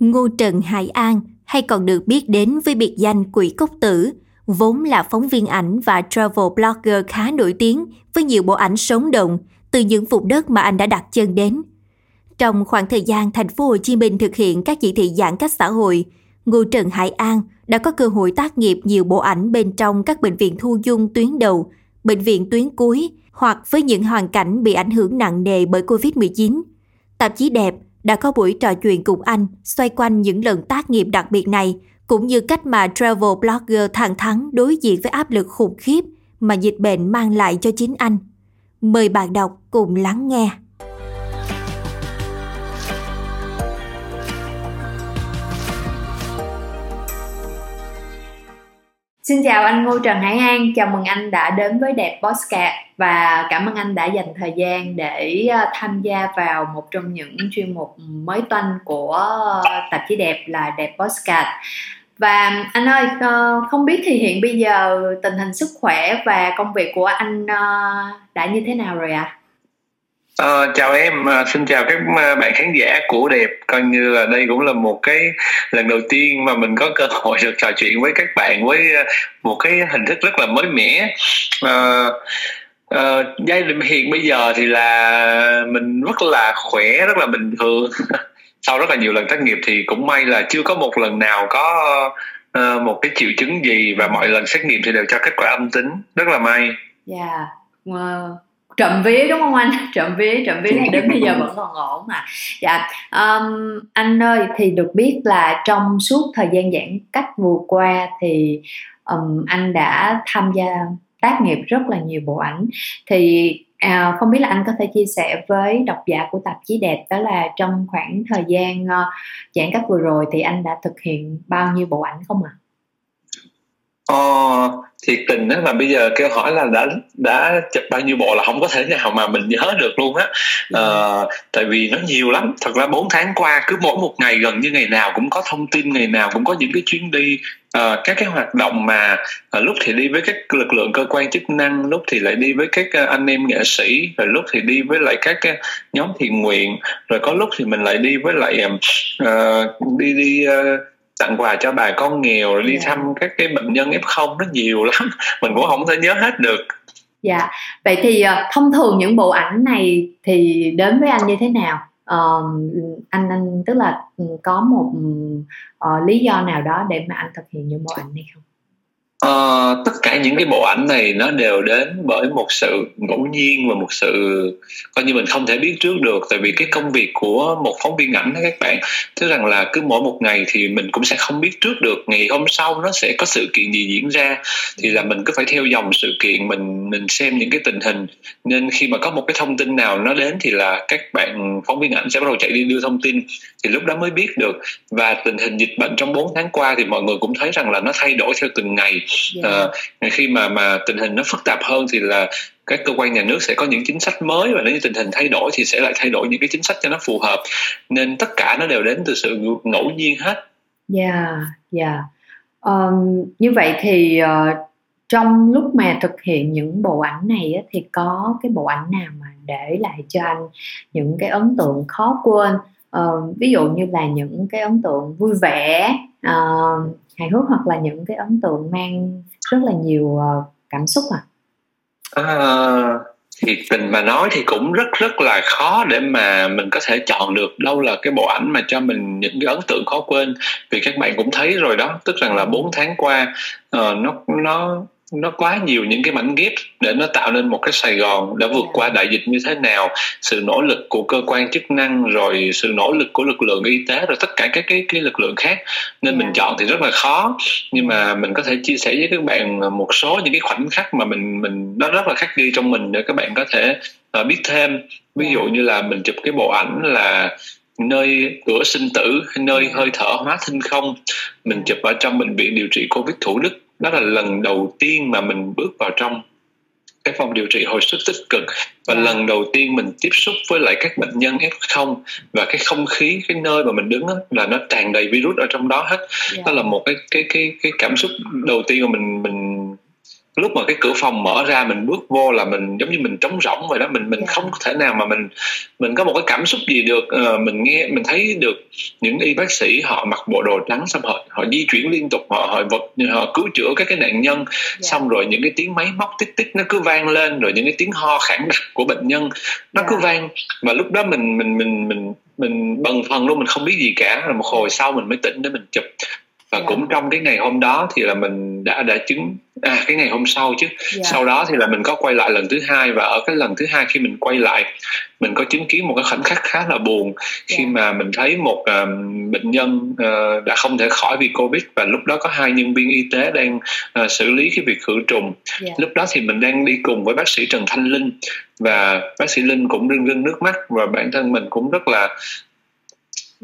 Ngô Trần Hải An hay còn được biết đến với biệt danh Quỷ Cốc Tử, vốn là phóng viên ảnh và travel blogger khá nổi tiếng với nhiều bộ ảnh sống động từ những vùng đất mà anh đã đặt chân đến. Trong khoảng thời gian thành phố Hồ Chí Minh thực hiện các chỉ thị giãn cách xã hội, Ngô Trần Hải An đã có cơ hội tác nghiệp nhiều bộ ảnh bên trong các bệnh viện thu dung tuyến đầu, bệnh viện tuyến cuối hoặc với những hoàn cảnh bị ảnh hưởng nặng nề bởi Covid-19. Tạp chí Đẹp đã có buổi trò chuyện cùng anh xoay quanh những lần tác nghiệp đặc biệt này, cũng như cách mà travel blogger thẳng thắn đối diện với áp lực khủng khiếp mà dịch bệnh mang lại cho chính anh. Mời bạn đọc cùng lắng nghe. Xin chào anh Ngô Trần Hải An, chào mừng anh đã đến với Đẹp Postcard và cảm ơn anh đã dành thời gian để ờ, tham gia vào một trong những chuyên mục mới toanh của tạp chí Đẹp là Đẹp Postcard. Và anh ơi, ờ, không biết thì hiện bây giờ tình hình sức khỏe và công việc của anh ờ, đã như thế nào rồi ạ? À? À, chào em, à, xin chào các à, bạn khán giả của đẹp. Coi như là đây cũng là một cái lần đầu tiên mà mình có cơ hội được trò chuyện với các bạn với à, một cái hình thức rất là mới mẻ. À, uh, giai đoạn hiện bây giờ thì là mình rất là khỏe, rất là bình thường. Sau rất là nhiều lần tác nghiệp thì cũng may là chưa có một lần nào có uh, một cái triệu chứng gì và mọi lần xét nghiệm thì đều cho kết quả âm tính. Rất là may. Dạ. Yeah. Wow trộm vía đúng không anh trộm vía trộm vía đến bây giờ vẫn còn ổn mà dạ um, anh ơi thì được biết là trong suốt thời gian giãn cách vừa qua thì um, anh đã tham gia tác nghiệp rất là nhiều bộ ảnh thì À, không biết là anh có thể chia sẻ với độc giả của tạp chí đẹp đó là trong khoảng thời gian uh, giãn cách vừa rồi thì anh đã thực hiện bao nhiêu bộ ảnh không ạ? À? Ờ, thiệt tình đó là bây giờ kêu hỏi là đã đã chụp bao nhiêu bộ là không có thể nào mà mình nhớ được luôn á. Ờ, tại vì nó nhiều lắm. Thật ra 4 tháng qua cứ mỗi một ngày gần như ngày nào cũng có thông tin ngày nào cũng có những cái chuyến đi. Uh, các cái hoạt động mà uh, lúc thì đi với các lực lượng cơ quan chức năng lúc thì lại đi với các uh, anh em nghệ sĩ rồi lúc thì đi với lại các uh, nhóm thiện nguyện rồi có lúc thì mình lại đi với lại uh, đi đi uh, tặng quà cho bà con nghèo rồi đi yeah. Dạ. thăm các cái bệnh nhân f0 nó nhiều lắm mình cũng không thể nhớ hết được dạ vậy thì uh, thông thường những bộ ảnh này thì đến với anh như thế nào uh, anh anh tức là ừ, có một uh, lý do nào đó để mà anh thực hiện những bộ ảnh này không Uh, tất cả những cái bộ ảnh này nó đều đến bởi một sự ngẫu nhiên và một sự coi như mình không thể biết trước được. Tại vì cái công việc của một phóng viên ảnh đó các bạn tức rằng là cứ mỗi một ngày thì mình cũng sẽ không biết trước được. Ngày hôm sau nó sẽ có sự kiện gì diễn ra thì là mình cứ phải theo dòng sự kiện mình mình xem những cái tình hình. Nên khi mà có một cái thông tin nào nó đến thì là các bạn phóng viên ảnh sẽ bắt đầu chạy đi đưa thông tin thì lúc đó mới biết được. Và tình hình dịch bệnh trong 4 tháng qua thì mọi người cũng thấy rằng là nó thay đổi theo từng ngày yeah. Dạ. uh, ờ, khi mà mà tình hình nó phức tạp hơn thì là các cơ quan nhà nước sẽ có những chính sách mới và nếu như tình hình thay đổi thì sẽ lại thay đổi những cái chính sách cho nó phù hợp nên tất cả nó đều đến từ sự ngẫu nhiên hết. Dạ, yeah, dạ. Yeah. Um, như vậy thì uh, trong lúc mà thực hiện những bộ ảnh này á, thì có cái bộ ảnh nào mà để lại cho anh những cái ấn tượng khó quên uh, ví dụ như là những cái ấn tượng vui vẻ uh, hài hước hoặc là những cái ấn tượng mang rất là nhiều uh, cảm xúc à? à thì tình mà nói thì cũng rất rất là khó để mà mình có thể chọn được đâu là cái bộ ảnh mà cho mình những cái ấn tượng khó quên vì các bạn cũng thấy rồi đó tức rằng là 4 tháng qua uh, nó nó nó quá nhiều những cái mảnh ghép để nó tạo nên một cái Sài Gòn đã vượt qua đại dịch như thế nào. Sự nỗ lực của cơ quan chức năng rồi sự nỗ lực của lực lượng y tế rồi tất cả các cái cái lực lượng khác. Nên mình chọn thì rất là khó. Nhưng mà mình có thể chia sẻ với các bạn một số những cái khoảnh khắc mà mình mình nó rất là khắc ghi trong mình để các bạn có thể uh, biết thêm. Ví dụ như là mình chụp cái bộ ảnh là nơi cửa sinh tử nơi hơi thở hóa thinh không. Mình chụp ở trong bệnh viện điều trị covid thủ đức đó là lần đầu tiên mà mình bước vào trong cái phòng điều trị hồi sức tích cực và yeah. lần đầu tiên mình tiếp xúc với lại các bệnh nhân F0 và cái không khí cái nơi mà mình đứng đó, là nó tràn đầy virus ở trong đó hết. Yeah. Đó là một cái cái cái cái cảm xúc đầu tiên mà mình mình lúc mà cái cửa phòng mở ra mình bước vô là mình giống như mình trống rỗng vậy đó mình mình yeah. Dạ. không thể nào mà mình mình có một cái cảm xúc gì được uh, mình nghe mình thấy được những y bác sĩ họ mặc bộ đồ trắng xong họ họ di chuyển liên tục họ họ vật họ cứu chữa các cái nạn nhân yeah. Dạ. xong rồi những cái tiếng máy móc tích tích nó cứ vang lên rồi những cái tiếng ho khản đặc của bệnh nhân nó yeah. cứ dạ. vang và lúc đó mình mình mình mình mình bần phần luôn mình không biết gì cả rồi một hồi sau mình mới tỉnh để mình chụp và yeah. cũng trong cái ngày hôm đó thì là mình đã đã chứng à cái ngày hôm sau chứ yeah. sau đó thì là mình có quay lại lần thứ hai và ở cái lần thứ hai khi mình quay lại mình có chứng kiến một cái khoảnh khắc khá là buồn khi yeah. mà mình thấy một uh, bệnh nhân uh, đã không thể khỏi vì covid và lúc đó có hai nhân viên y tế đang uh, xử lý cái việc khử trùng yeah. lúc đó thì mình đang đi cùng với bác sĩ Trần Thanh Linh và bác sĩ Linh cũng rưng rưng nước mắt và bản thân mình cũng rất là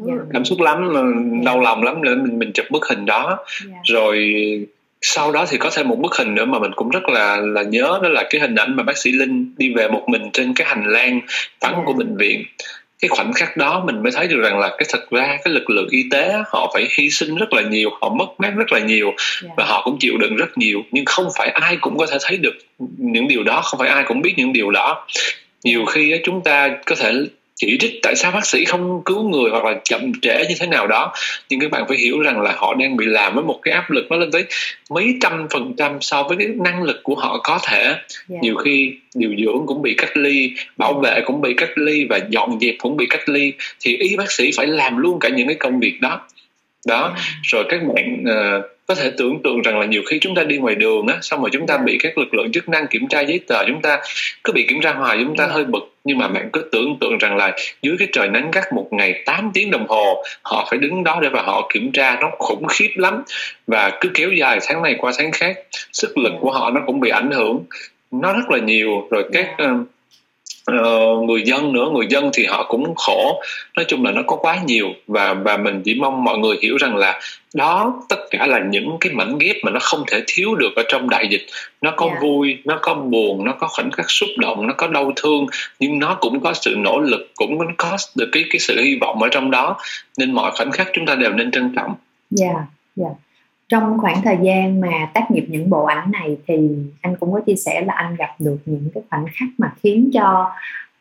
yeah. cảm xúc lắm đau lòng lắm để mình mình chụp bức hình đó yeah. rồi sau đó thì có thêm một bức hình nữa mà mình cũng rất là là nhớ đó là cái hình ảnh mà bác sĩ linh đi về một mình trên cái hành lang vắng yeah. của bệnh viện cái khoảnh khắc đó mình mới thấy được rằng là cái thật ra cái lực lượng y tế họ phải hy sinh rất là nhiều họ mất mát rất là nhiều yeah. và họ cũng chịu đựng rất nhiều nhưng không phải ai cũng có thể thấy được những điều đó không phải ai cũng biết những điều đó nhiều khi chúng ta có thể chỉ trích tại sao bác sĩ không cứu người hoặc là chậm trễ như thế nào đó nhưng các bạn phải hiểu rằng là họ đang bị làm với một cái áp lực nó lên tới mấy trăm phần trăm so với cái năng lực của họ có thể yeah. Dạ. nhiều khi điều dưỡng cũng bị cách ly bảo vệ cũng bị cách ly và dọn dẹp cũng bị cách ly thì y bác sĩ phải làm luôn cả những cái công việc đó đó. Dạ. rồi các bạn uh, có thể tưởng tượng rằng là nhiều khi chúng ta đi ngoài đường á xong rồi chúng ta bị các lực lượng chức năng kiểm tra giấy tờ chúng ta cứ bị kiểm tra hoài chúng ta hơi bực. Nhưng mà bạn cứ tưởng tượng rằng là dưới cái trời nắng gắt một ngày 8 tiếng đồng hồ họ phải đứng đó để và họ kiểm tra nó khủng khiếp lắm. Và cứ kéo dài tháng này qua tháng khác sức lực của họ nó cũng bị ảnh hưởng nó rất là nhiều. Rồi các uh, uh, người dân nữa người dân thì họ cũng khổ nói chung là nó có quá nhiều và và mình chỉ mong mọi người hiểu rằng là đó tất cả là những cái mảnh ghép mà nó không thể thiếu được ở trong đại dịch nó có yeah. Dạ. vui nó có buồn nó có khoảnh khắc xúc động nó có đau thương nhưng nó cũng có sự nỗ lực cũng có được cái cái sự hy vọng ở trong đó nên mọi khoảnh khắc chúng ta đều nên trân trọng dạ yeah, dạ yeah trong khoảng thời gian mà tác nghiệp những bộ ảnh này thì anh cũng có chia sẻ là anh gặp được những cái khoảnh khắc mà khiến cho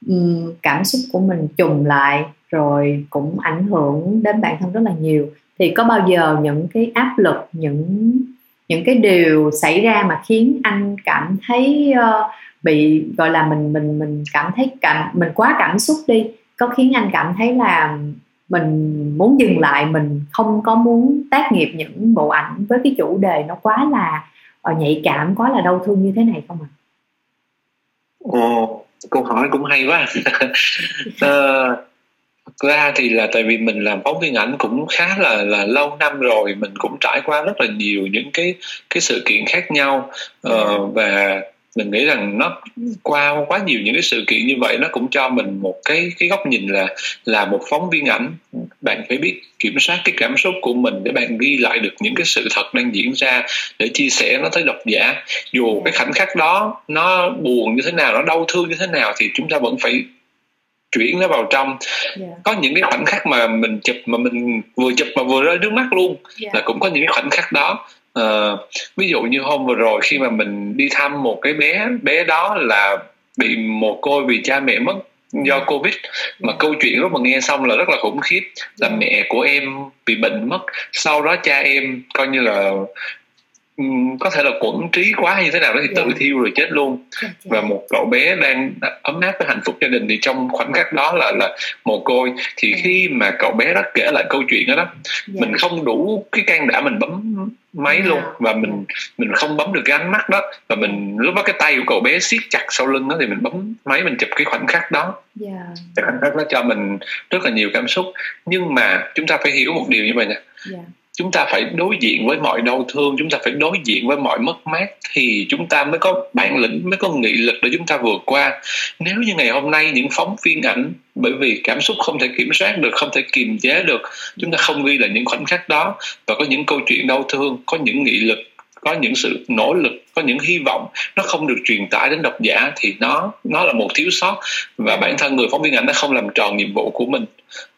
um, cảm xúc của mình trùng lại rồi cũng ảnh hưởng đến bản thân rất là nhiều. Thì có bao giờ những cái áp lực những những cái điều xảy ra mà khiến anh cảm thấy uh, bị gọi là mình mình mình cảm thấy cảm mình quá cảm xúc đi có khiến anh cảm thấy là mình muốn dừng lại mình không có muốn tác nghiệp những bộ ảnh với cái chủ đề nó quá là ờ, nhạy cảm quá là đau thương như thế này không ạ? À? Ồ, câu hỏi cũng hay quá. uh, ra thì là tại vì mình làm phóng viên ảnh cũng khá là là lâu năm rồi mình cũng trải qua rất là nhiều những cái cái sự kiện khác nhau uh, và mình nghĩ rằng nó qua quá nhiều những cái sự kiện như vậy nó cũng cho mình một cái cái góc nhìn là là một phóng viên ảnh bạn phải biết kiểm soát cái cảm xúc của mình để bạn ghi lại được những cái sự thật đang diễn ra để chia sẻ nó tới độc giả dù cái khoảnh khắc đó nó buồn như thế nào nó đau thương như thế nào thì chúng ta vẫn phải chuyển nó vào trong yeah. có những cái khoảnh khắc mà mình chụp mà mình vừa chụp mà vừa rơi nước mắt luôn yeah. là cũng có những cái khoảnh khắc đó uh, ví dụ như hôm vừa rồi khi mà mình đi thăm một cái bé bé đó là bị mồ côi vì cha mẹ mất do covid mà câu chuyện lúc mà nghe xong là rất là khủng khiếp là mẹ của em bị bệnh mất sau đó cha em coi như là có thể là quẩn trí quá hay như thế nào đó thì yeah. tự dạ. thiêu rồi chết luôn yeah, yeah. và một cậu bé đang ấm áp với hạnh phúc gia đình thì trong khoảnh khắc đó là là mồ côi thì yeah. khi mà cậu bé đó kể lại câu chuyện đó đó yeah. mình không đủ cái can đảm mình bấm máy luôn và mình mình không bấm được cái ánh mắt đó và mình lúc đó cái tay của cậu bé siết chặt sau lưng đó thì mình bấm máy mình chụp cái khoảnh khắc đó yeah. cái khoảnh khắc đó cho mình rất là nhiều cảm xúc nhưng mà chúng ta phải hiểu một điều như vậy nè yeah chúng ta phải đối diện với mọi đau thương, chúng ta phải đối diện với mọi mất mát thì chúng ta mới có bản lĩnh, mới có nghị lực để chúng ta vượt qua. Nếu như ngày hôm nay những phóng viên ảnh, bởi vì cảm xúc không thể kiểm soát được, không thể kiềm chế được, chúng ta không ghi lại những khoảnh khắc đó và có những câu chuyện đau thương, có những nghị lực có những sự nỗ lực có những hy vọng nó không được truyền tải đến độc giả thì nó nó là một thiếu sót và bản thân người phóng viên ảnh đã không làm tròn nhiệm vụ của mình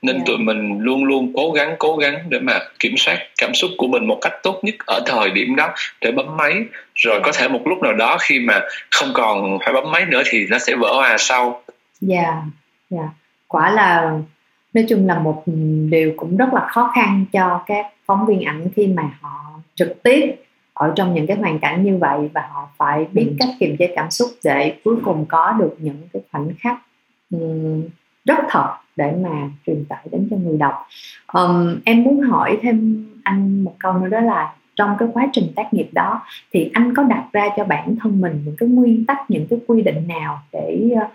nên yeah. Dạ. tụi mình luôn luôn cố gắng cố gắng để mà kiểm soát cảm xúc của mình một cách tốt nhất ở thời điểm đó để bấm máy rồi có thể một lúc nào đó khi mà không còn phải bấm máy nữa thì nó sẽ vỡ hòa sau dạ yeah. dạ yeah. quả là nói chung là một điều cũng rất là khó khăn cho các phóng viên ảnh khi mà họ trực tiếp ở trong những cái hoàn cảnh như vậy và họ phải biết ừ. cách kiềm chế cảm xúc để cuối cùng có được những cái khoảnh khắc um, rất thật để mà truyền tải đến cho người đọc um, em muốn hỏi thêm anh một câu nữa đó là trong cái quá trình tác nghiệp đó thì anh có đặt ra cho bản thân mình những cái nguyên tắc những cái quy định nào để uh,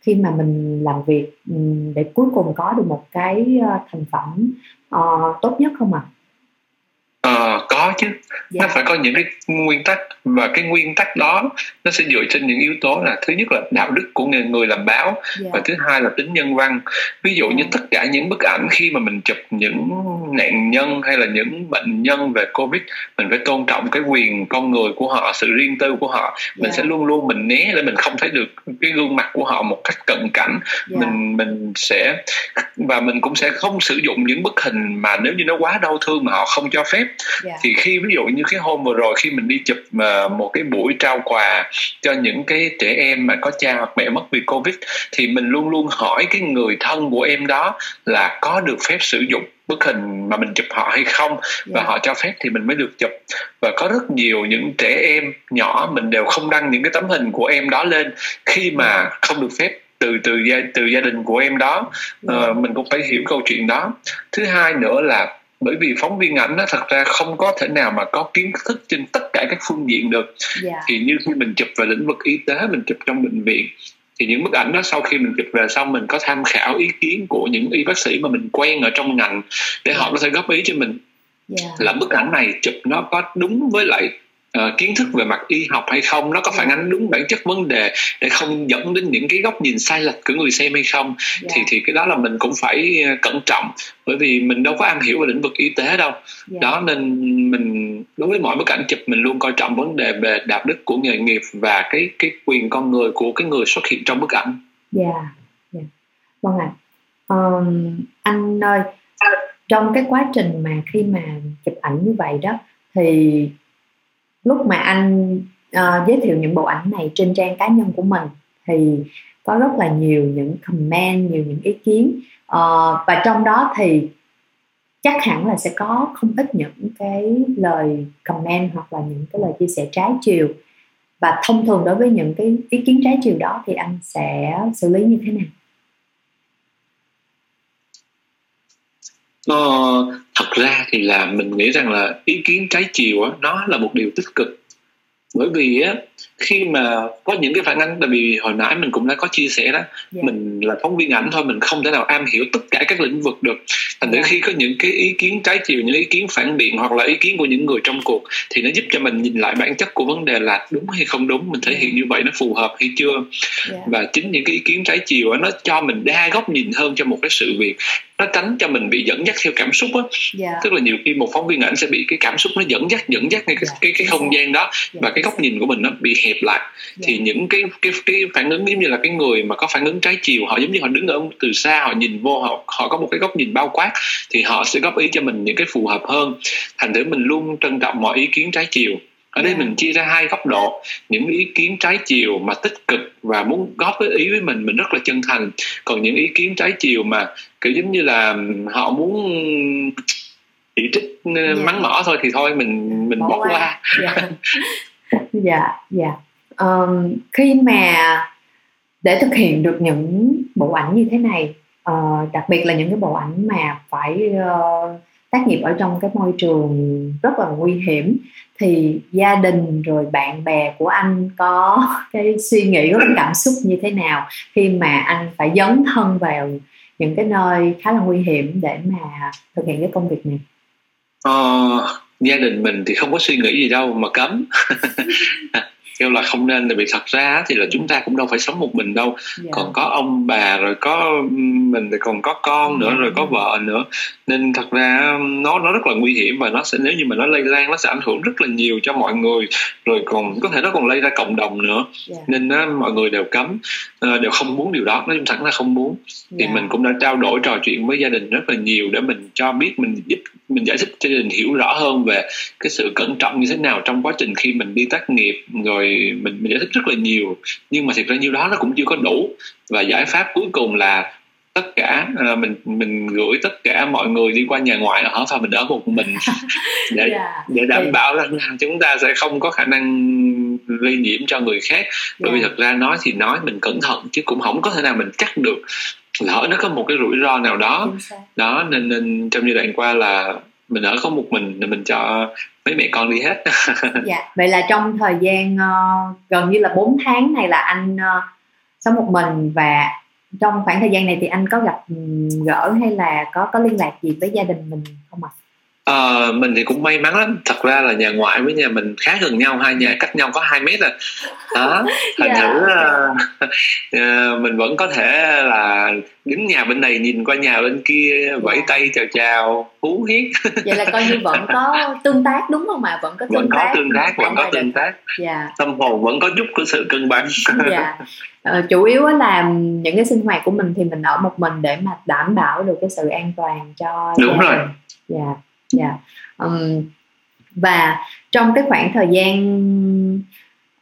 khi mà mình làm việc um, để cuối cùng có được một cái uh, thành phẩm uh, tốt nhất không ạ? À? Có chứ dạ. nó phải có những cái nguyên tắc và cái nguyên tắc đó nó sẽ dựa trên những yếu tố là thứ nhất là đạo đức của người người làm báo dạ. và thứ hai là tính nhân văn ví dụ như tất cả những bức ảnh khi mà mình chụp những nạn nhân hay là những bệnh nhân về covid mình phải tôn trọng cái quyền con người của họ sự riêng tư của họ mình dạ. sẽ luôn luôn mình né để mình không thấy được cái gương mặt của họ một cách cận cảnh dạ. mình mình sẽ và mình cũng sẽ không sử dụng những bức hình mà nếu như nó quá đau thương mà họ không cho phép yeah. Dạ. thì khi ví dụ như cái hôm vừa rồi khi mình đi chụp uh, một cái buổi trao quà cho những cái trẻ em mà có cha hoặc mẹ mất vì covid thì mình luôn luôn hỏi cái người thân của em đó là có được phép sử dụng bức hình mà mình chụp họ hay không và yeah. Dạ. họ cho phép thì mình mới được chụp và có rất nhiều những trẻ em nhỏ mình đều không đăng những cái tấm hình của em đó lên khi mà dạ. không được phép từ từ gia từ gia đình của em đó uh, mình cũng phải hiểu câu chuyện đó thứ hai nữa là bởi vì phóng viên ảnh nó thật ra không có thể nào mà có kiến thức trên tất cả các phương diện được yeah. Dạ. thì như khi mình chụp về lĩnh vực y tế mình chụp trong bệnh viện thì những bức ảnh đó sau khi mình chụp về xong mình có tham khảo ý kiến của những y bác sĩ mà mình quen ở trong ngành để họ có thể góp ý cho mình yeah. Dạ. là bức ảnh này chụp nó có đúng với lại uh, kiến thức về mặt y học hay không nó có phản ánh đúng bản chất vấn đề để không dẫn đến những cái góc nhìn sai lệch của người xem hay không yeah. thì thì cái đó là mình cũng phải ờ, cẩn trọng bởi vì mình đâu có am hiểu về lĩnh vực y tế đâu yeah. đó nên mình đối với mọi bức ảnh chụp mình luôn coi trọng vấn đề về đạo đức của nghề nghiệp và cái cái quyền con người của cái người xuất hiện trong bức ảnh. Dạ, yeah. yeah. vâng ạ. À. Um, anh ơi, trong cái quá trình mà khi mà chụp ảnh như vậy đó thì lúc mà anh uh, giới thiệu những bộ ảnh này trên trang cá nhân của mình thì có rất là nhiều những comment nhiều những ý kiến. Uh, và trong đó thì chắc hẳn là sẽ có không ít những cái lời comment hoặc là những cái lời chia sẻ trái chiều. Và thông thường đối với những cái ý kiến trái chiều đó thì anh sẽ xử lý như thế nào? Ờ, thật ra thì là mình nghĩ rằng là ý kiến trái chiều á, nó là một điều tích cực. Bởi vì á khi mà có những cái phản ánh tại vì hồi nãy mình cũng đã có chia sẻ đó yeah. Dạ. mình là phóng viên ảnh thôi mình không thể nào am hiểu tất cả các lĩnh vực được thành yeah. Dạ. khi có những cái ý kiến trái chiều những ý kiến phản biện hoặc là ý kiến của những người trong cuộc thì nó giúp cho mình nhìn lại bản chất của vấn đề là đúng hay không đúng mình thể hiện như vậy nó phù hợp hay chưa yeah. Dạ. và chính những cái ý kiến trái chiều đó, nó cho mình đa góc nhìn hơn cho một cái sự việc nó tránh cho mình bị dẫn dắt theo cảm xúc á yeah. tức là nhiều khi một phóng viên ảnh sẽ bị cái cảm xúc nó dẫn dắt dẫn dắt ngay cái cái, cái không gian đó và cái góc nhìn của mình nó bị hẹp lại yeah. thì những cái cái cái phản ứng giống như là cái người mà có phản ứng trái chiều họ giống như họ đứng ở từ xa họ nhìn vô họ họ có một cái góc nhìn bao quát thì họ sẽ góp ý cho mình những cái phù hợp hơn thành thử mình luôn trân trọng mọi ý kiến trái chiều ở đây yeah. mình chia ra hai góc độ những ý kiến trái chiều mà tích cực và muốn góp với ý với mình mình rất là chân thành còn những ý kiến trái chiều mà kiểu giống như là họ muốn chỉ trích yeah. mắng mỏ thôi thì thôi mình mình bỏ, bỏ qua, qua. dạ dạ dạ. Um, khi mà để thực hiện được những bộ ảnh như thế này uh, đặc biệt là những cái bộ ảnh mà phải uh, tác nghiệp ở trong cái môi trường rất là nguy hiểm thì gia đình rồi bạn bè của anh có cái suy nghĩ có cái cảm xúc như thế nào khi mà anh phải dấn thân vào những cái nơi khá là nguy hiểm để mà thực hiện cái công việc này? Ờ, gia đình mình thì không có suy nghĩ gì đâu mà cấm kêu là không nên tại vì thật ra thì là chúng ta cũng đâu phải sống một mình đâu yeah. Dạ. còn có ông bà rồi có mình thì còn có con nữa rồi có vợ nữa nên thật ra nó nó rất là nguy hiểm và nó sẽ nếu như mà nó lây lan nó sẽ ảnh hưởng rất là nhiều cho mọi người rồi còn có thể nó còn lây ra cộng đồng nữa yeah. Dạ. nên á, mọi người đều cấm uh, đều không muốn điều đó nói thẳng là không muốn yeah. thì dạ. mình cũng đã trao đổi trò chuyện với gia đình rất là nhiều để mình cho biết mình giúp mình giải thích cho gia đình hiểu rõ hơn về cái sự cẩn trọng như thế nào trong quá trình khi mình đi tác nghiệp rồi mình mình giải thích rất là nhiều nhưng mà thực ra nhiêu đó nó cũng chưa có đủ và giải pháp cuối cùng là tất cả uh, mình mình gửi tất cả mọi người đi qua nhà ngoại ở và mình ở một mình để yeah. Dạ. để đảm bảo rằng chúng ta sẽ không có khả năng lây nhiễm cho người khác bởi yeah. vì dạ. thật ra nói thì nói mình cẩn thận chứ cũng không có thể nào mình chắc được lỡ nó có một cái rủi ro nào đó đó nên nên trong giai đoạn qua là mình ở có một mình thì mình cho mấy mẹ con đi hết dạ vậy là trong thời gian uh, gần như là 4 tháng này là anh uh, sống một mình và trong khoảng thời gian này thì anh có gặp gỡ hay là có có liên lạc gì với gia đình mình không ạ? À? Ờ, mình thì cũng may mắn lắm. Thật ra là nhà ngoại với nhà mình khá gần nhau hai nhà cách nhau có 2 mét à. Đó thành yeah. thử uh, mình vẫn có thể là đứng nhà bên này nhìn qua nhà bên kia vẫy yeah. tay chào chào hú hiết vậy là coi như vẫn có tương tác đúng không ạ? Vẫn có tương vẫn tác có tương tác vẫn có tương tác. Yeah. tâm hồn vẫn có chút của sự cân bằng. Yeah. Ờ, chủ yếu là những cái sinh hoạt của mình thì mình ở một mình để mà đảm bảo được cái sự an toàn cho đúng rồi. dạ. yeah dạ yeah. um, và trong cái khoảng thời gian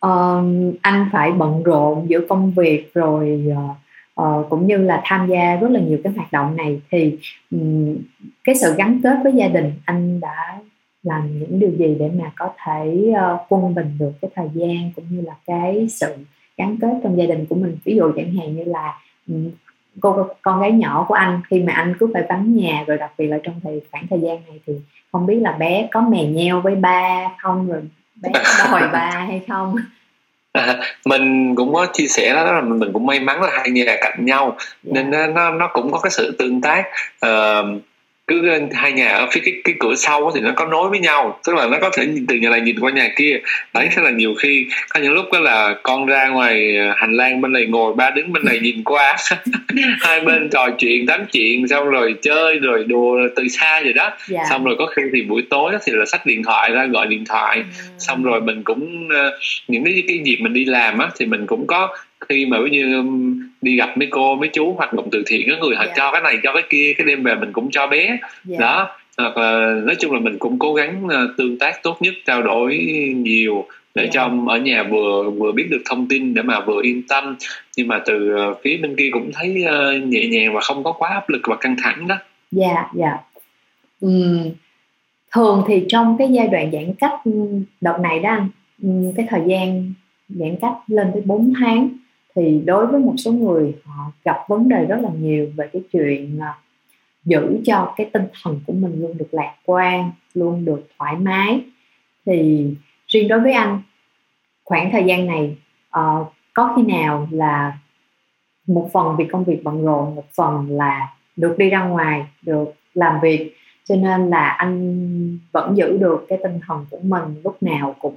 um, anh phải bận rộn giữa công việc rồi uh, uh, cũng như là tham gia rất là nhiều cái hoạt động này thì um, cái sự gắn kết với gia đình anh đã làm những điều gì để mà có thể uh, quân bình được cái thời gian cũng như là cái sự gắn kết trong gia đình của mình ví dụ chẳng hạn như là um, cô con gái nhỏ của anh khi mà anh cứ phải vắng nhà rồi đặc biệt là trong thời khoảng thời gian này thì không biết là bé có mè nheo với ba không rồi bé có đòi ba hay không À, mình cũng có chia sẻ đó là mình cũng may mắn là hai nhà cạnh nhau yeah. Dạ. nên nó nó cũng có cái sự tương tác uh, cứ hai nhà ở phía cái cái cửa sau thì nó có nối với nhau tức là nó có thể từ nhà này nhìn qua nhà kia đấy thế là nhiều khi có những lúc đó là con ra ngoài hành lang bên này ngồi ba đứng bên này nhìn qua hai bên trò chuyện tám chuyện xong rồi chơi rồi đùa từ xa vậy đó yeah. Dạ. xong rồi có khi thì buổi tối thì là xách điện thoại ra gọi điện thoại mm. xong rồi mình cũng uh, những cái cái dịp mình đi làm á thì mình cũng có khi mà ví như đi gặp mấy cô mấy chú hoạt động từ thiện có người họ yeah. Dạ. cho cái này cho cái kia cái đêm về mình cũng cho bé yeah. Dạ. đó hoặc là nói chung là mình cũng cố gắng uh, tương tác tốt nhất trao đổi nhiều để yeah. Dạ. cho ở nhà vừa vừa biết được thông tin để mà vừa yên tâm nhưng mà từ uh, phía bên kia cũng thấy uh, nhẹ nhàng và không có quá áp lực và căng thẳng đó dạ yeah, dạ yeah. uhm. thường thì trong cái giai đoạn giãn cách đợt này đó anh cái thời gian giãn cách lên tới 4 tháng thì đối với một số người họ gặp vấn đề rất là nhiều về cái chuyện là giữ cho cái tinh thần của mình luôn được lạc quan luôn được thoải mái. Thì riêng đối với anh khoảng thời gian này uh, có khi nào là một phần vì công việc bận rộn một phần là được đi ra ngoài được làm việc cho nên là anh vẫn giữ được cái tinh thần của mình lúc nào cũng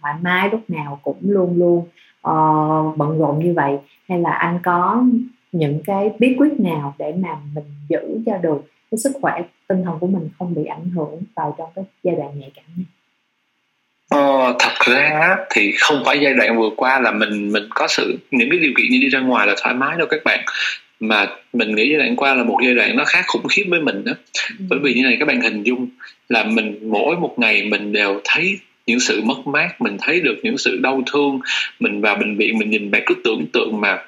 thoải mái lúc nào cũng luôn luôn uh, bận rộn như vậy hay là anh có những cái bí quyết nào để mà mình giữ cho được cái sức khỏe tinh thần của mình không bị ảnh hưởng vào trong cái giai đoạn nhạy cảm này? Ờ, thật ra thì không phải giai đoạn vừa qua là mình mình có sự những cái điều kiện như đi ra ngoài là thoải mái đâu các bạn. Mà mình nghĩ giai đoạn qua là một giai đoạn nó khá khủng khiếp với mình đó ừ. bởi vì như này các bạn hình dung là mình mỗi một ngày mình đều thấy những sự mất mát mình thấy được những sự đau thương mình vào bệnh viện mình nhìn bạn cứ tưởng tượng mà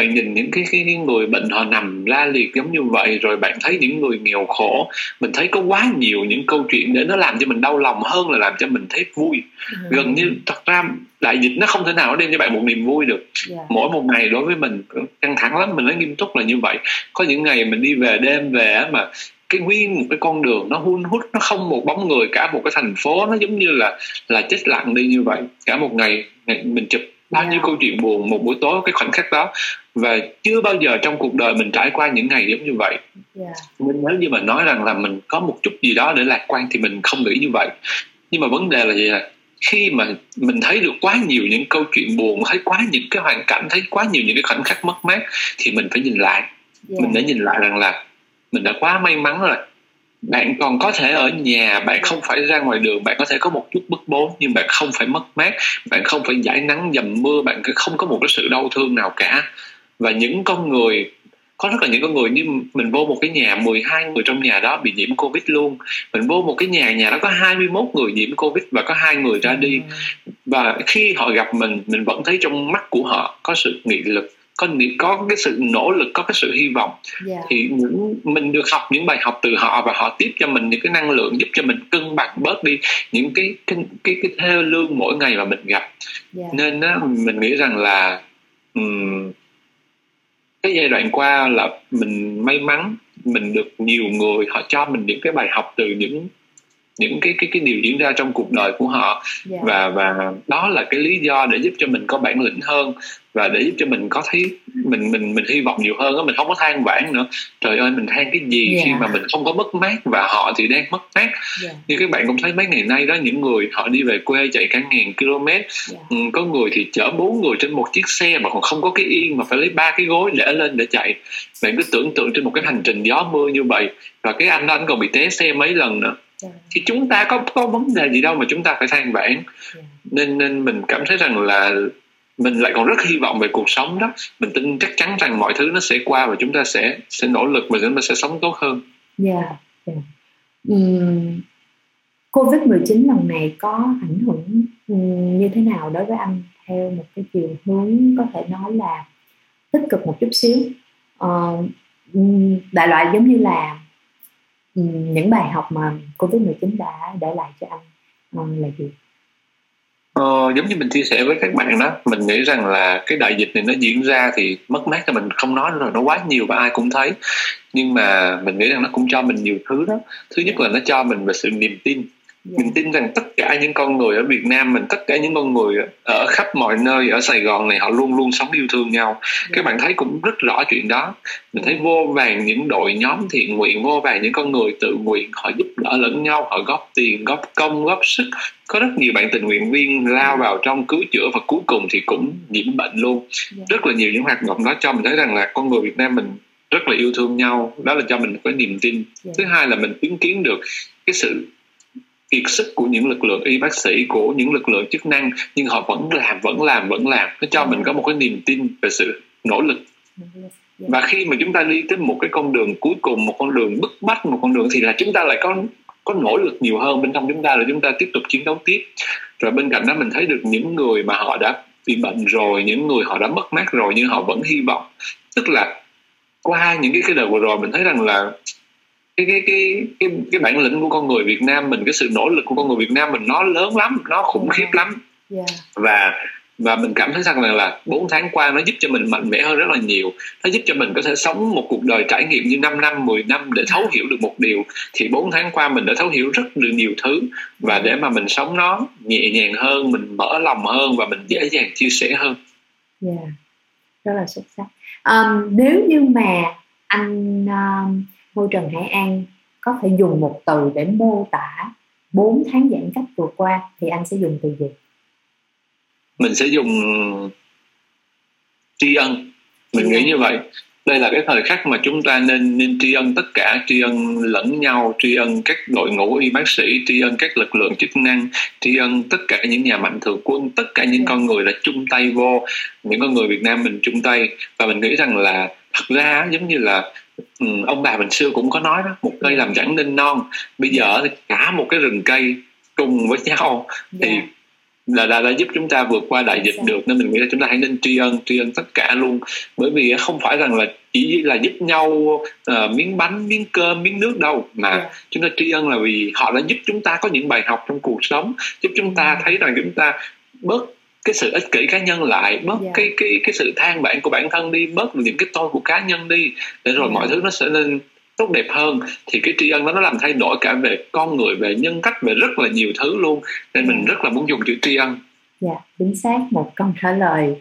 bạn nhìn những cái, cái, cái người bệnh họ nằm la liệt giống như vậy rồi bạn thấy những người nghèo khổ mình thấy có quá nhiều những câu chuyện để nó làm cho mình đau lòng hơn là làm cho mình thấy vui ừ. gần như thật ra đại dịch nó không thể nào đem cho bạn một niềm vui được yeah. Dạ. mỗi một ngày đối với mình căng thẳng lắm mình nói nghiêm túc là như vậy có những ngày mình đi về đêm về mà cái nguyên một cái con đường nó hun hút nó không một bóng người cả một cái thành phố nó giống như là là chết lặng đi như vậy cả một ngày, ngày mình chụp bao nhiêu yeah. câu chuyện buồn một buổi tối cái khoảnh khắc đó và chưa bao giờ trong cuộc đời mình trải qua những ngày giống như vậy yeah. nên nếu như mà nói rằng là mình có một chút gì đó để lạc quan thì mình không nghĩ như vậy nhưng mà vấn đề là gì là khi mà mình thấy được quá nhiều những câu chuyện buồn thấy quá những cái hoàn cảnh thấy quá nhiều những cái khoảnh khắc mất mát thì mình phải nhìn lại yeah. mình đã nhìn lại rằng là mình đã quá may mắn rồi. Bạn còn có thể ở nhà bạn không phải ra ngoài đường bạn có thể có một chút bức bối nhưng bạn không phải mất mát bạn không phải giải nắng dầm mưa bạn không có một cái sự đau thương nào cả. Và những con người có rất là những con người như mình vô một cái nhà 12 người trong nhà đó bị nhiễm covid luôn. Mình vô một cái nhà nhà đó có 21 người nhiễm covid và có hai người ra đi. Và khi họ gặp mình mình vẫn thấy trong mắt của họ có sự nghị lực có có cái sự nỗ lực có cái sự hy vọng yeah. Dạ. thì những mình được học những bài học từ họ và họ tiếp cho mình những cái năng lượng giúp cho mình cân bằng bớt đi những cái cái cái, cái theo lương mỗi ngày mà mình gặp yeah. Dạ. nên á mình nghĩ rằng là um, cái giai đoạn qua là mình may mắn mình được nhiều người họ cho mình những cái bài học từ những những cái cái cái điều diễn ra trong cuộc đời của họ yeah. Dạ. và và đó là cái lý do để giúp cho mình có bản lĩnh hơn và để giúp cho mình có thấy mình mình mình hy vọng nhiều hơn đó mình không có than vãn nữa trời ơi mình than cái gì yeah. khi mà mình không có mất mát và họ thì đang mất mát yeah. như các bạn cũng thấy mấy ngày nay đó những người họ đi về quê chạy cả ngàn km yeah. ừ, có người thì chở bốn người trên một chiếc xe mà còn không có cái yên mà phải lấy ba cái gối để lên để chạy bạn cứ tưởng tượng trên một cái hành trình gió mưa như vậy và cái anh đó anh còn bị té xe mấy lần nữa thì chúng ta có có vấn đề gì đâu mà chúng ta phải than vãn. Nên nên mình cảm thấy rằng là mình lại còn rất hy vọng về cuộc sống đó. Mình tin chắc chắn rằng mọi thứ nó sẽ qua và chúng ta sẽ sẽ nỗ lực và chúng ta sẽ sống tốt hơn. Dạ yeah, yeah. um, covid 19 lần này có ảnh hưởng như thế nào đối với anh? Theo một cái chiều hướng có thể nói là tích cực một chút xíu. Uh, đại loại giống như là những bài học mà covid 19 đã để lại cho anh ờ, là gì? Ờ, giống như mình chia sẻ với các bạn đó mình nghĩ rằng là cái đại dịch này nó diễn ra thì mất mát cho mình không nói rồi nó quá nhiều và ai cũng thấy. Nhưng mà mình nghĩ rằng nó cũng cho mình nhiều thứ đó. Thứ nhất là nó cho mình về sự niềm tin. Yeah. mình tin rằng tất cả những con người ở Việt Nam mình tất cả những con người ở khắp mọi nơi ở Sài Gòn này họ luôn luôn sống yêu thương nhau yeah. các bạn thấy cũng rất rõ chuyện đó mình thấy vô vàng những đội nhóm thiện nguyện vô vàng những con người tự nguyện họ giúp đỡ lẫn nhau họ góp tiền góp công góp sức có rất nhiều bạn tình nguyện viên lao vào trong cứu chữa và cuối cùng thì cũng nhiễm bệnh luôn yeah. rất là nhiều những hoạt động đó cho mình thấy rằng là con người Việt Nam mình rất là yêu thương nhau đó là cho mình có niềm tin yeah. thứ hai là mình chứng kiến được cái sự kiệt sức của những lực lượng y bác sĩ, của những lực lượng chức năng, nhưng họ vẫn làm vẫn làm vẫn làm. Nó cho mình có một cái niềm tin về sự nỗ lực. Và khi mà chúng ta đi tới một cái con đường cuối cùng, một con đường bức bách, một con đường thì là chúng ta lại có có nỗ lực nhiều hơn bên trong chúng ta là chúng ta tiếp tục chiến đấu tiếp. Rồi bên cạnh đó mình thấy được những người mà họ đã bị bệnh rồi, những người họ đã mất mát rồi, nhưng họ vẫn hy vọng. Tức là qua những cái cái đời vừa rồi mình thấy rằng là cái cái cái cái cái bản lĩnh của con người Việt Nam mình cái sự nỗ lực của con người Việt Nam mình nó lớn lắm nó khủng khiếp lắm. Yeah. và và mình cảm thấy rằng là là 4 tháng qua nó giúp cho mình mạnh mẽ hơn rất là nhiều. Nó giúp cho mình có thể sống một cuộc đời trải nghiệm như 5 năm 10 năm để thấu hiểu được một điều. Thì 4 tháng qua mình đã thấu hiểu rất được nhiều thứ. Và để mà mình sống nó nhẹ nhàng hơn mình mở lòng hơn và mình dễ dàng chia sẻ hơn. Yeah. rất là xuất sắc. Um, nếu như mà anh um, Ngô Trần Hải An có thể dùng một từ để mô tả 4 tháng giãn cách vừa qua thì anh sẽ dùng từ gì? Mình sẽ dùng tri ân. Mình nghĩ như vậy. Đây là cái thời khắc mà chúng ta nên nên tri ân tất cả, tri ân lẫn nhau, tri ân các đội ngũ y bác sĩ, tri ân các lực lượng chức năng, tri ân tất cả những nhà mạnh thường quân, tất cả những con người đã chung tay vô, những con người Việt Nam mình chung tay và mình nghĩ rằng là thật ra giống như là ừ, ông bà mình xưa cũng có nói đó một cây làm chẳng nên non bây giờ thì cả một cái rừng cây cùng với nhau thì Dạ. là đã, đã giúp chúng ta vượt qua đại dịch xác. được nên mình nghĩ là chúng ta hãy nên tri ân tri ân tất cả luôn bởi vì không phải rằng là chỉ là giúp nhau ờ, miếng bánh miếng cơm miếng nước đâu mà Dạ. chúng ta tri ân là vì họ đã giúp chúng ta có những bài học trong cuộc sống giúp chúng ta thấy rằng chúng ta bớt cái sự ích kỷ cá nhân lại bớt Dạ. cái cái cái sự than vãn của bản thân đi bớt những cái tôi của cá nhân đi để rồi Dạ. mọi thứ nó sẽ nên tốt đẹp hơn thì cái tri ân đó nó làm thay đổi cả về con người về nhân cách về rất là nhiều thứ luôn nên mình Dạ. rất là muốn dùng chữ tri ân Dạ, chính xác một câu trả lời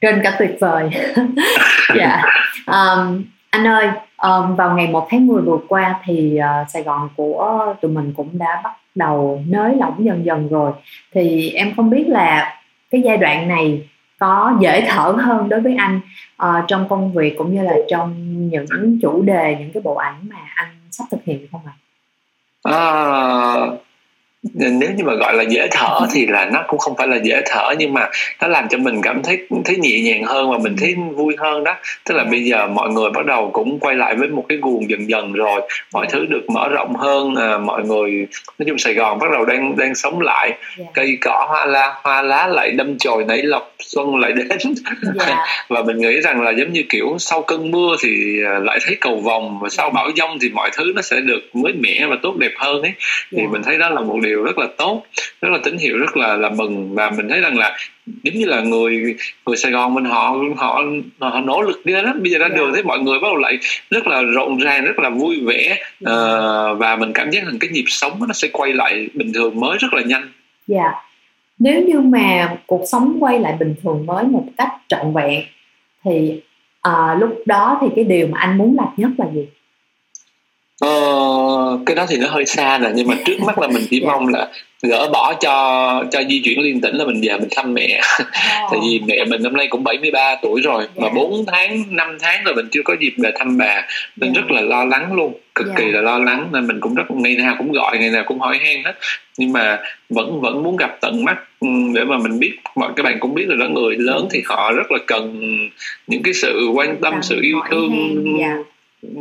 trên cả tuyệt vời. dạ. Um, anh ơi, um, vào ngày 1 tháng 10 vừa qua thì uh, Sài Gòn của tụi mình cũng đã bắt đầu nới lỏng dần dần rồi. Thì em không biết là cái giai đoạn này có dễ thở hơn đối với anh uh, trong công việc cũng như là trong những chủ đề, những cái bộ ảnh mà anh sắp thực hiện không ạ? À, nếu như mà gọi là dễ thở thì là nó cũng không phải là dễ thở nhưng mà nó làm cho mình cảm thấy thấy nhẹ nhàng hơn và mình thấy vui hơn đó tức là Dạ. bây giờ mọi người bắt đầu cũng quay lại với một cái guồng dần dần rồi mọi Dạ. thứ được mở rộng hơn à, mọi người nói chung Sài Gòn bắt đầu đang đang sống lại Dạ. cây cỏ hoa la hoa lá lại đâm chồi nảy lọc xuân lại đến Dạ. và mình nghĩ rằng là giống như kiểu sau cơn mưa thì à, lại thấy cầu vồng và sau bão giông thì mọi thứ nó sẽ được mới mẻ và tốt đẹp hơn ấy thì mình thấy đó là một điều rất là tốt rất là tín hiệu rất là là mừng và mình thấy rằng là giống như là người người Sài Gòn mình họ họ họ nỗ lực đi lắm bây giờ ra Dạ. đường thấy mọi người bắt đầu lại rất là rộn ràng rất là vui vẻ. Ờ, và mình cảm giác rằng cái nhịp sống nó sẽ quay lại bình thường mới rất là nhanh Dạ. Nếu như mà cuộc sống quay lại bình thường mới một cách trọn vẹn thì à, lúc đó thì cái điều mà anh muốn làm nhất là gì? Ờ, cái đó thì nó hơi xa rồi nhưng mà trước mắt là mình chỉ Dạ. mong là gỡ bỏ cho cho di chuyển liên tỉnh là mình về mình thăm mẹ tại vì mẹ mình năm nay cũng 73 tuổi rồi Dạ. mà 4 tháng 5 tháng rồi mình chưa có dịp về thăm bà nên Dạ. rất là lo lắng luôn cực Dạ. kỳ là lo lắng nên mình cũng rất ngày nào cũng gọi ngày nào cũng hỏi han hết nhưng mà vẫn vẫn muốn gặp tận mắt ừ, để mà mình biết mọi các bạn cũng biết rồi đó người lớn thì họ rất là cần những cái sự quan tâm sự yêu thương dạ.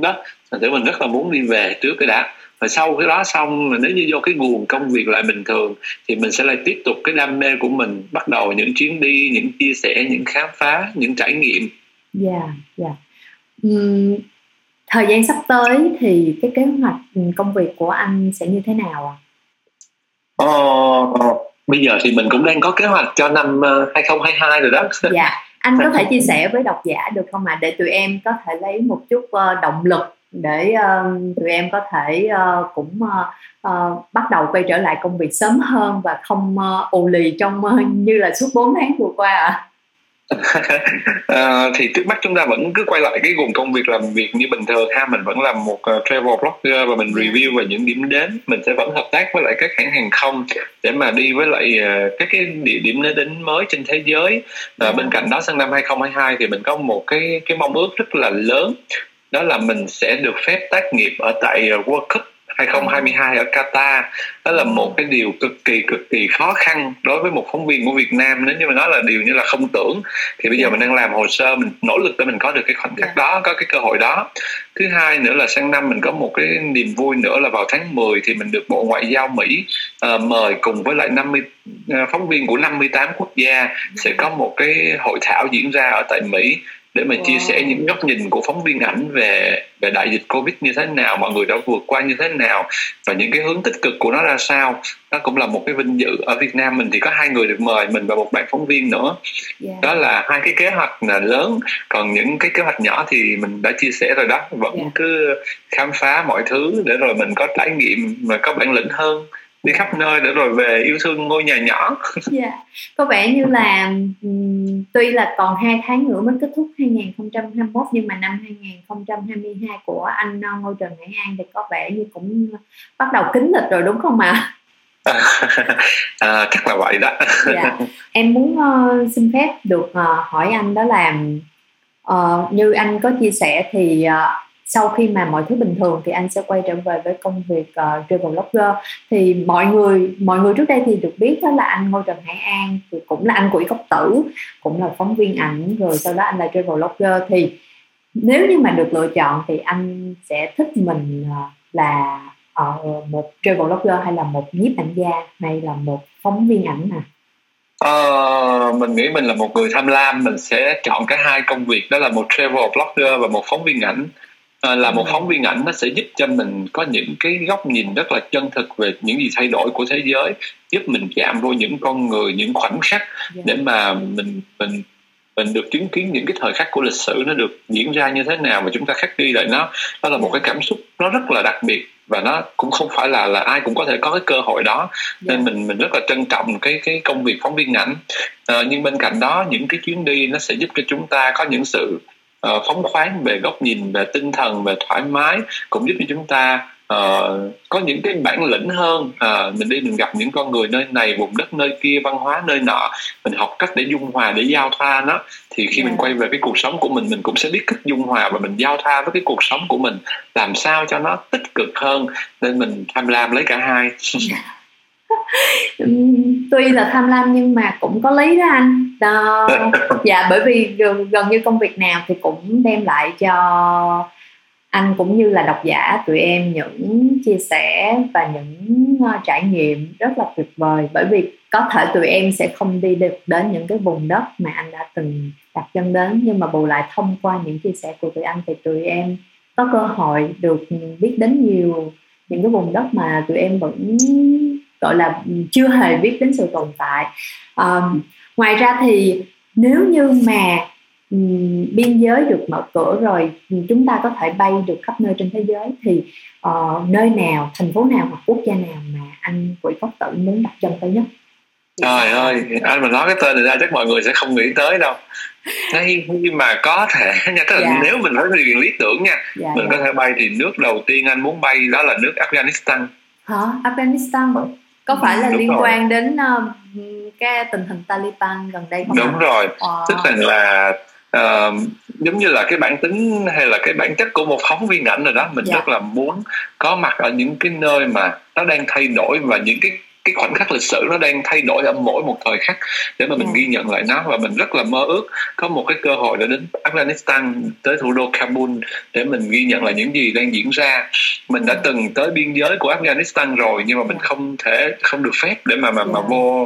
đó thành thử mình rất là muốn đi về trước cái đã và sau cái đó xong mà nếu như vô cái nguồn công việc lại bình thường thì mình sẽ lại tiếp tục cái đam mê của mình bắt đầu những chuyến đi những chia sẻ những khám phá những trải nghiệm Dạ, dạ. Ừm, thời gian sắp tới thì cái kế hoạch công việc của anh sẽ như thế nào ạ? ờ, bây giờ thì mình cũng đang có kế hoạch cho năm ờ, 2022 rồi đó Dạ, anh có thể chia sẻ với độc giả được không ạ? Để tụi em có thể lấy một chút ờ, động lực để ờ, tụi em có thể ờ, cũng ờ, bắt đầu quay trở lại công việc sớm hơn và không uh, ù lì trong như là suốt 4 tháng vừa qua ạ. Ờ, thì trước mắt chúng ta vẫn cứ quay lại cái guồng công việc làm việc như bình thường ha mình vẫn làm một ờ, travel blogger và mình Dạ. review về những điểm đến mình sẽ vẫn hợp tác với lại các hãng hàng không để mà đi với lại ờ, các cái địa điểm đến mới trên thế giới Ờ, Dạ. bên cạnh đó sang năm 2022 thì mình có một cái cái mong ước rất là lớn đó là mình sẽ được phép tác nghiệp ở tại ờ, World Cup 2022 ở Qatar. Đó là một cái điều cực kỳ cực kỳ khó khăn đối với một phóng viên của Việt Nam. Nếu như mà nói là điều như là không tưởng thì bây giờ mình đang làm hồ sơ mình nỗ lực để mình có được cái khoảnh khắc Dạ. đó có cái cơ hội đó. Thứ hai nữa là sang năm mình có một cái niềm vui nữa là vào tháng 10 thì mình được bộ ngoại giao Mỹ ờ, mời cùng với lại 50 ờ, phóng viên của 58 quốc gia sẽ có một cái hội thảo diễn ra ở tại Mỹ để mà chia Wow. sẻ những góc nhìn của phóng viên ảnh về về đại dịch covid như thế nào mọi người đã vượt qua như thế nào và những cái hướng tích cực của nó ra sao nó cũng là một cái vinh dự ở Việt Nam mình thì có hai người được mời mình và một bạn phóng viên nữa Dạ. đó là hai cái kế hoạch là lớn còn những cái kế hoạch nhỏ thì mình đã chia sẻ rồi đó vẫn Dạ. cứ khám phá mọi thứ để rồi mình có trải nghiệm mà có bản lĩnh hơn đi khắp nơi để rồi về yêu thương ngôi nhà nhỏ Dạ. Có vẻ như là ừm, tuy là còn 2 tháng nữa mới kết thúc 2021 nhưng mà năm 2022 của anh ờ, Ngô Trần Hải An thì có vẻ như cũng bắt đầu kính lịch rồi đúng không ạ? à, chắc là vậy đó dạ. Em muốn ờ, xin phép được ờ, hỏi anh đó là ờ, như anh có chia sẻ thì ờ, sau khi mà mọi thứ bình thường thì anh sẽ quay trở về với công việc uh, travel blogger. Thì mọi người mọi người trước đây thì được biết đó là anh Ngô Trần Hải An thì cũng là anh quỹ cốc tử cũng là phóng viên ảnh rồi sau đó anh là travel blogger. Thì nếu như mà được lựa chọn thì anh sẽ thích mình uh, là uh, một travel blogger hay là một nhiếp ảnh gia hay là một phóng viên ảnh à? Ờ, mình nghĩ mình là một người tham lam mình sẽ chọn cả hai công việc đó là một travel blogger và một phóng viên ảnh à, là một phóng viên ảnh nó sẽ giúp cho mình có những cái góc nhìn rất là chân thực về những gì thay đổi của thế giới giúp mình chạm vô những con người những khoảnh khắc dạ. để mà mình mình mình được chứng kiến những cái thời khắc của lịch sử nó được diễn ra như thế nào và chúng ta khắc ghi lại nó. Đó là một cái cảm xúc nó rất là đặc biệt và nó cũng không phải là là ai cũng có thể có cái cơ hội đó. Nên mình mình rất là trân trọng cái cái công việc phóng viên ảnh. À, nhưng bên cạnh đó những cái chuyến đi nó sẽ giúp cho chúng ta có những sự uh, phóng khoáng về góc nhìn về tinh thần về thoải mái cũng giúp cho chúng ta uh, có những cái bản lĩnh hơn. Uh, mình đi mình gặp những con người nơi này vùng đất nơi kia văn hóa nơi nọ mình học cách để dung hòa để giao thoa nó thì khi yeah. mình quay về cái cuộc sống của mình mình cũng sẽ biết cách dung hòa và mình giao thoa với cái cuộc sống của mình làm sao cho nó tích cực hơn nên mình tham lam lấy cả hai tuy là tham lam nhưng mà cũng có lý đó anh. Đó, dạ bởi vì gần, gần như công việc nào thì cũng đem lại cho anh cũng như là độc giả tụi em những chia sẻ và những uh, trải nghiệm rất là tuyệt vời. Bởi vì có thể tụi em sẽ không đi được đến những cái vùng đất mà anh đã từng đặt chân đến nhưng mà bù lại thông qua những chia sẻ của tụi anh thì tụi em có cơ hội được biết đến nhiều những cái vùng đất mà tụi em vẫn gọi là chưa hề biết đến sự tồn tại. Um, ngoài ra thì nếu như mà biên giới được mở cửa rồi chúng ta có thể bay được khắp nơi trên thế giới thì uh, nơi nào thành phố nào hoặc quốc gia nào mà anh quỷ cốc tự muốn đặt chân tới nhất? Trời ơi anh mà nói cái tên này ra chắc mọi người sẽ không nghĩ tới đâu. Thế nhưng mà có thể nha tức là dạ. nếu mình nói về lý tưởng nha dạ, mình dạ. có thể bay thì nước đầu tiên anh muốn bay đó là nước Afghanistan. Hả? Afghanistan có phải là Đúng liên rồi. quan đến uh, cái tình hình Taliban gần đây không? Đúng rồi, wow. tức là uh, giống như là cái bản tính hay là cái bản chất của một phóng viên ảnh rồi đó mình. Dạ. rất là muốn có mặt ở những cái nơi mà nó đang thay đổi và những cái cái khoảnh khắc lịch sử nó đang thay đổi ở mỗi một thời khắc để mà mình ừ. ghi nhận lại nó. Và mình rất là mơ ước có một cái cơ hội để đến Afghanistan tới thủ đô Kabul để mình ghi nhận lại những gì đang diễn ra. Mình đã từng tới biên giới của Afghanistan rồi nhưng mà mình không thể không được phép để mà mà mà vô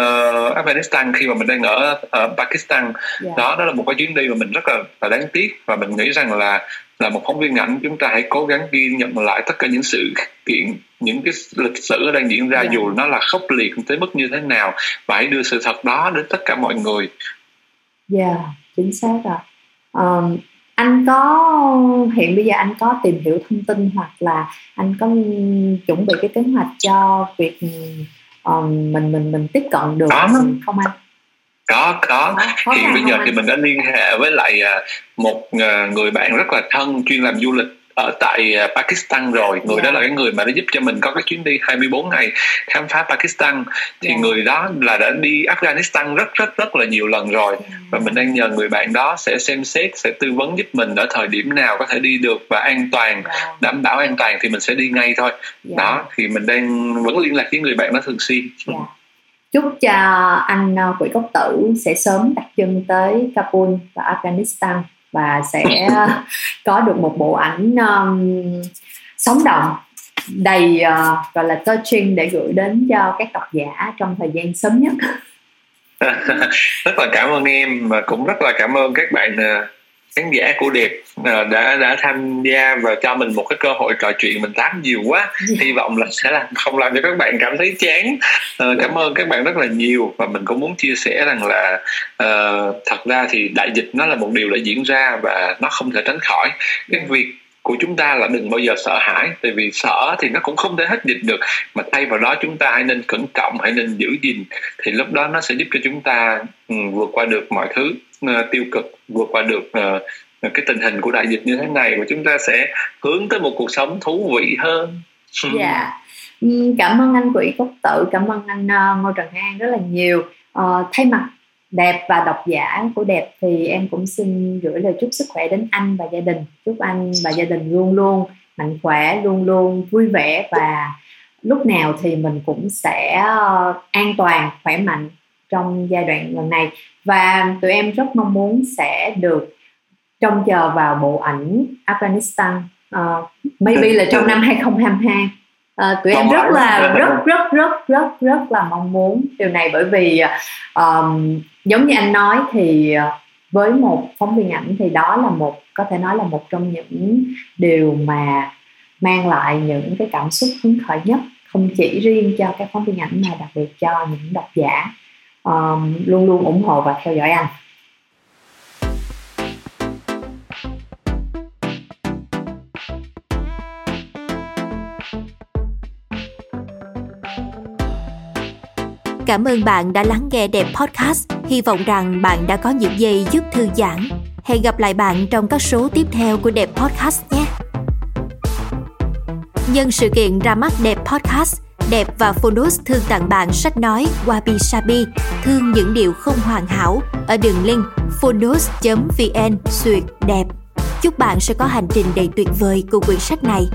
uh, Afghanistan khi mà mình đang ở uh, Pakistan. Yeah. đó đó là một cái chuyến đi mà mình rất là, là đáng tiếc và mình nghĩ rằng là là một phóng viên ảnh chúng ta hãy cố gắng ghi nhận lại tất cả những sự kiện những cái lịch sử đang diễn ra yeah. Dạ. dù nó là khốc liệt tới mức như thế nào và hãy đưa sự thật đó đến tất cả mọi người dạ yeah, chính xác rồi um, anh có hiện bây giờ anh có tìm hiểu thông tin hoặc là anh có chuẩn bị cái kế hoạch cho việc um, mình mình mình tiếp cận được đó. không anh có có hiện bây giờ thì mình đã liên hệ với lại à, một à, người bạn rất là thân chuyên làm du lịch ở tại à, Pakistan rồi người yeah. đó dạ. là cái người mà đã giúp cho mình có cái chuyến đi 24 ngày khám phá Pakistan thì yeah. Dạ. người đó là đã đi Afghanistan rất rất rất là nhiều lần rồi yeah. Dạ. và mình đang nhờ người bạn đó sẽ xem xét sẽ tư vấn giúp mình ở thời điểm nào có thể đi được và an toàn yeah. đảm bảo an toàn thì mình sẽ đi ngay thôi yeah. đó thì mình đang vẫn liên lạc với người bạn đó thường xuyên yeah chúc cho anh ờ, quỷ cốc tử sẽ sớm đặt chân tới Kabul và Afghanistan và sẽ có được một bộ ảnh um, sống động đầy uh, gọi là touching để gửi đến cho các độc giả trong thời gian sớm nhất. Rất là cảm ơn em và cũng rất là cảm ơn các bạn khán giả của đẹp uh, đã đã tham gia và cho mình một cái cơ hội trò chuyện mình tám nhiều quá yeah. Dạ. hy vọng là sẽ làm không làm cho các bạn cảm thấy chán uh, cảm ơn các bạn rất là nhiều và mình cũng muốn chia sẻ rằng là uh, thật ra thì đại dịch nó là một điều đã diễn ra và nó không thể tránh khỏi cái yeah. việc của chúng ta là đừng bao giờ sợ hãi tại vì sợ thì nó cũng không thể hết dịch được. Mà thay vào đó chúng ta hãy nên cẩn trọng hãy nên giữ gìn thì lúc đó nó sẽ giúp cho chúng ta um, vượt qua được mọi thứ uh, tiêu cực vượt qua được uh, cái tình hình của đại dịch như thế này. Và chúng ta sẽ hướng tới một cuộc sống thú vị hơn. Dạ. Yeah. cảm ơn anh quỷ cốc tự cảm ơn anh ngô trần an rất là nhiều. Uh, thay mặt đẹp và độc giả của đẹp thì em cũng xin gửi lời chúc sức khỏe đến anh và gia đình. Chúc anh và gia đình luôn luôn mạnh khỏe luôn luôn vui vẻ và lúc nào thì mình cũng sẽ ờ, an toàn khỏe mạnh trong giai đoạn lần này. Và tụi em rất mong muốn sẽ được trông chờ vào bộ ảnh Afghanistan uh, maybe là trong năm 2022 à, tụi em rất là rất rất rất rất rất là mong muốn điều này bởi vì um, giống như anh nói thì với một phóng viên ảnh thì đó là một có thể nói là một trong những điều mà mang lại những cái cảm xúc hứng khởi nhất không chỉ riêng cho các phóng viên ảnh mà đặc biệt cho những độc giả. Um, luôn luôn ủng hộ và theo dõi anh Cảm ơn bạn đã lắng nghe Đẹp Podcast. Hy vọng rằng bạn đã có những giây giúp thư giãn. Hẹn gặp lại bạn trong các số tiếp theo của Đẹp Podcast nhé. Nhân sự kiện ra mắt Đẹp Podcast, Đẹp và Phonus thương tặng bạn sách nói Wabi Sabi, thương những điều không hoàn hảo ở đường link phonus.vn suyệt đẹp. Chúc bạn sẽ có hành trình đầy tuyệt vời cùng quyển sách này.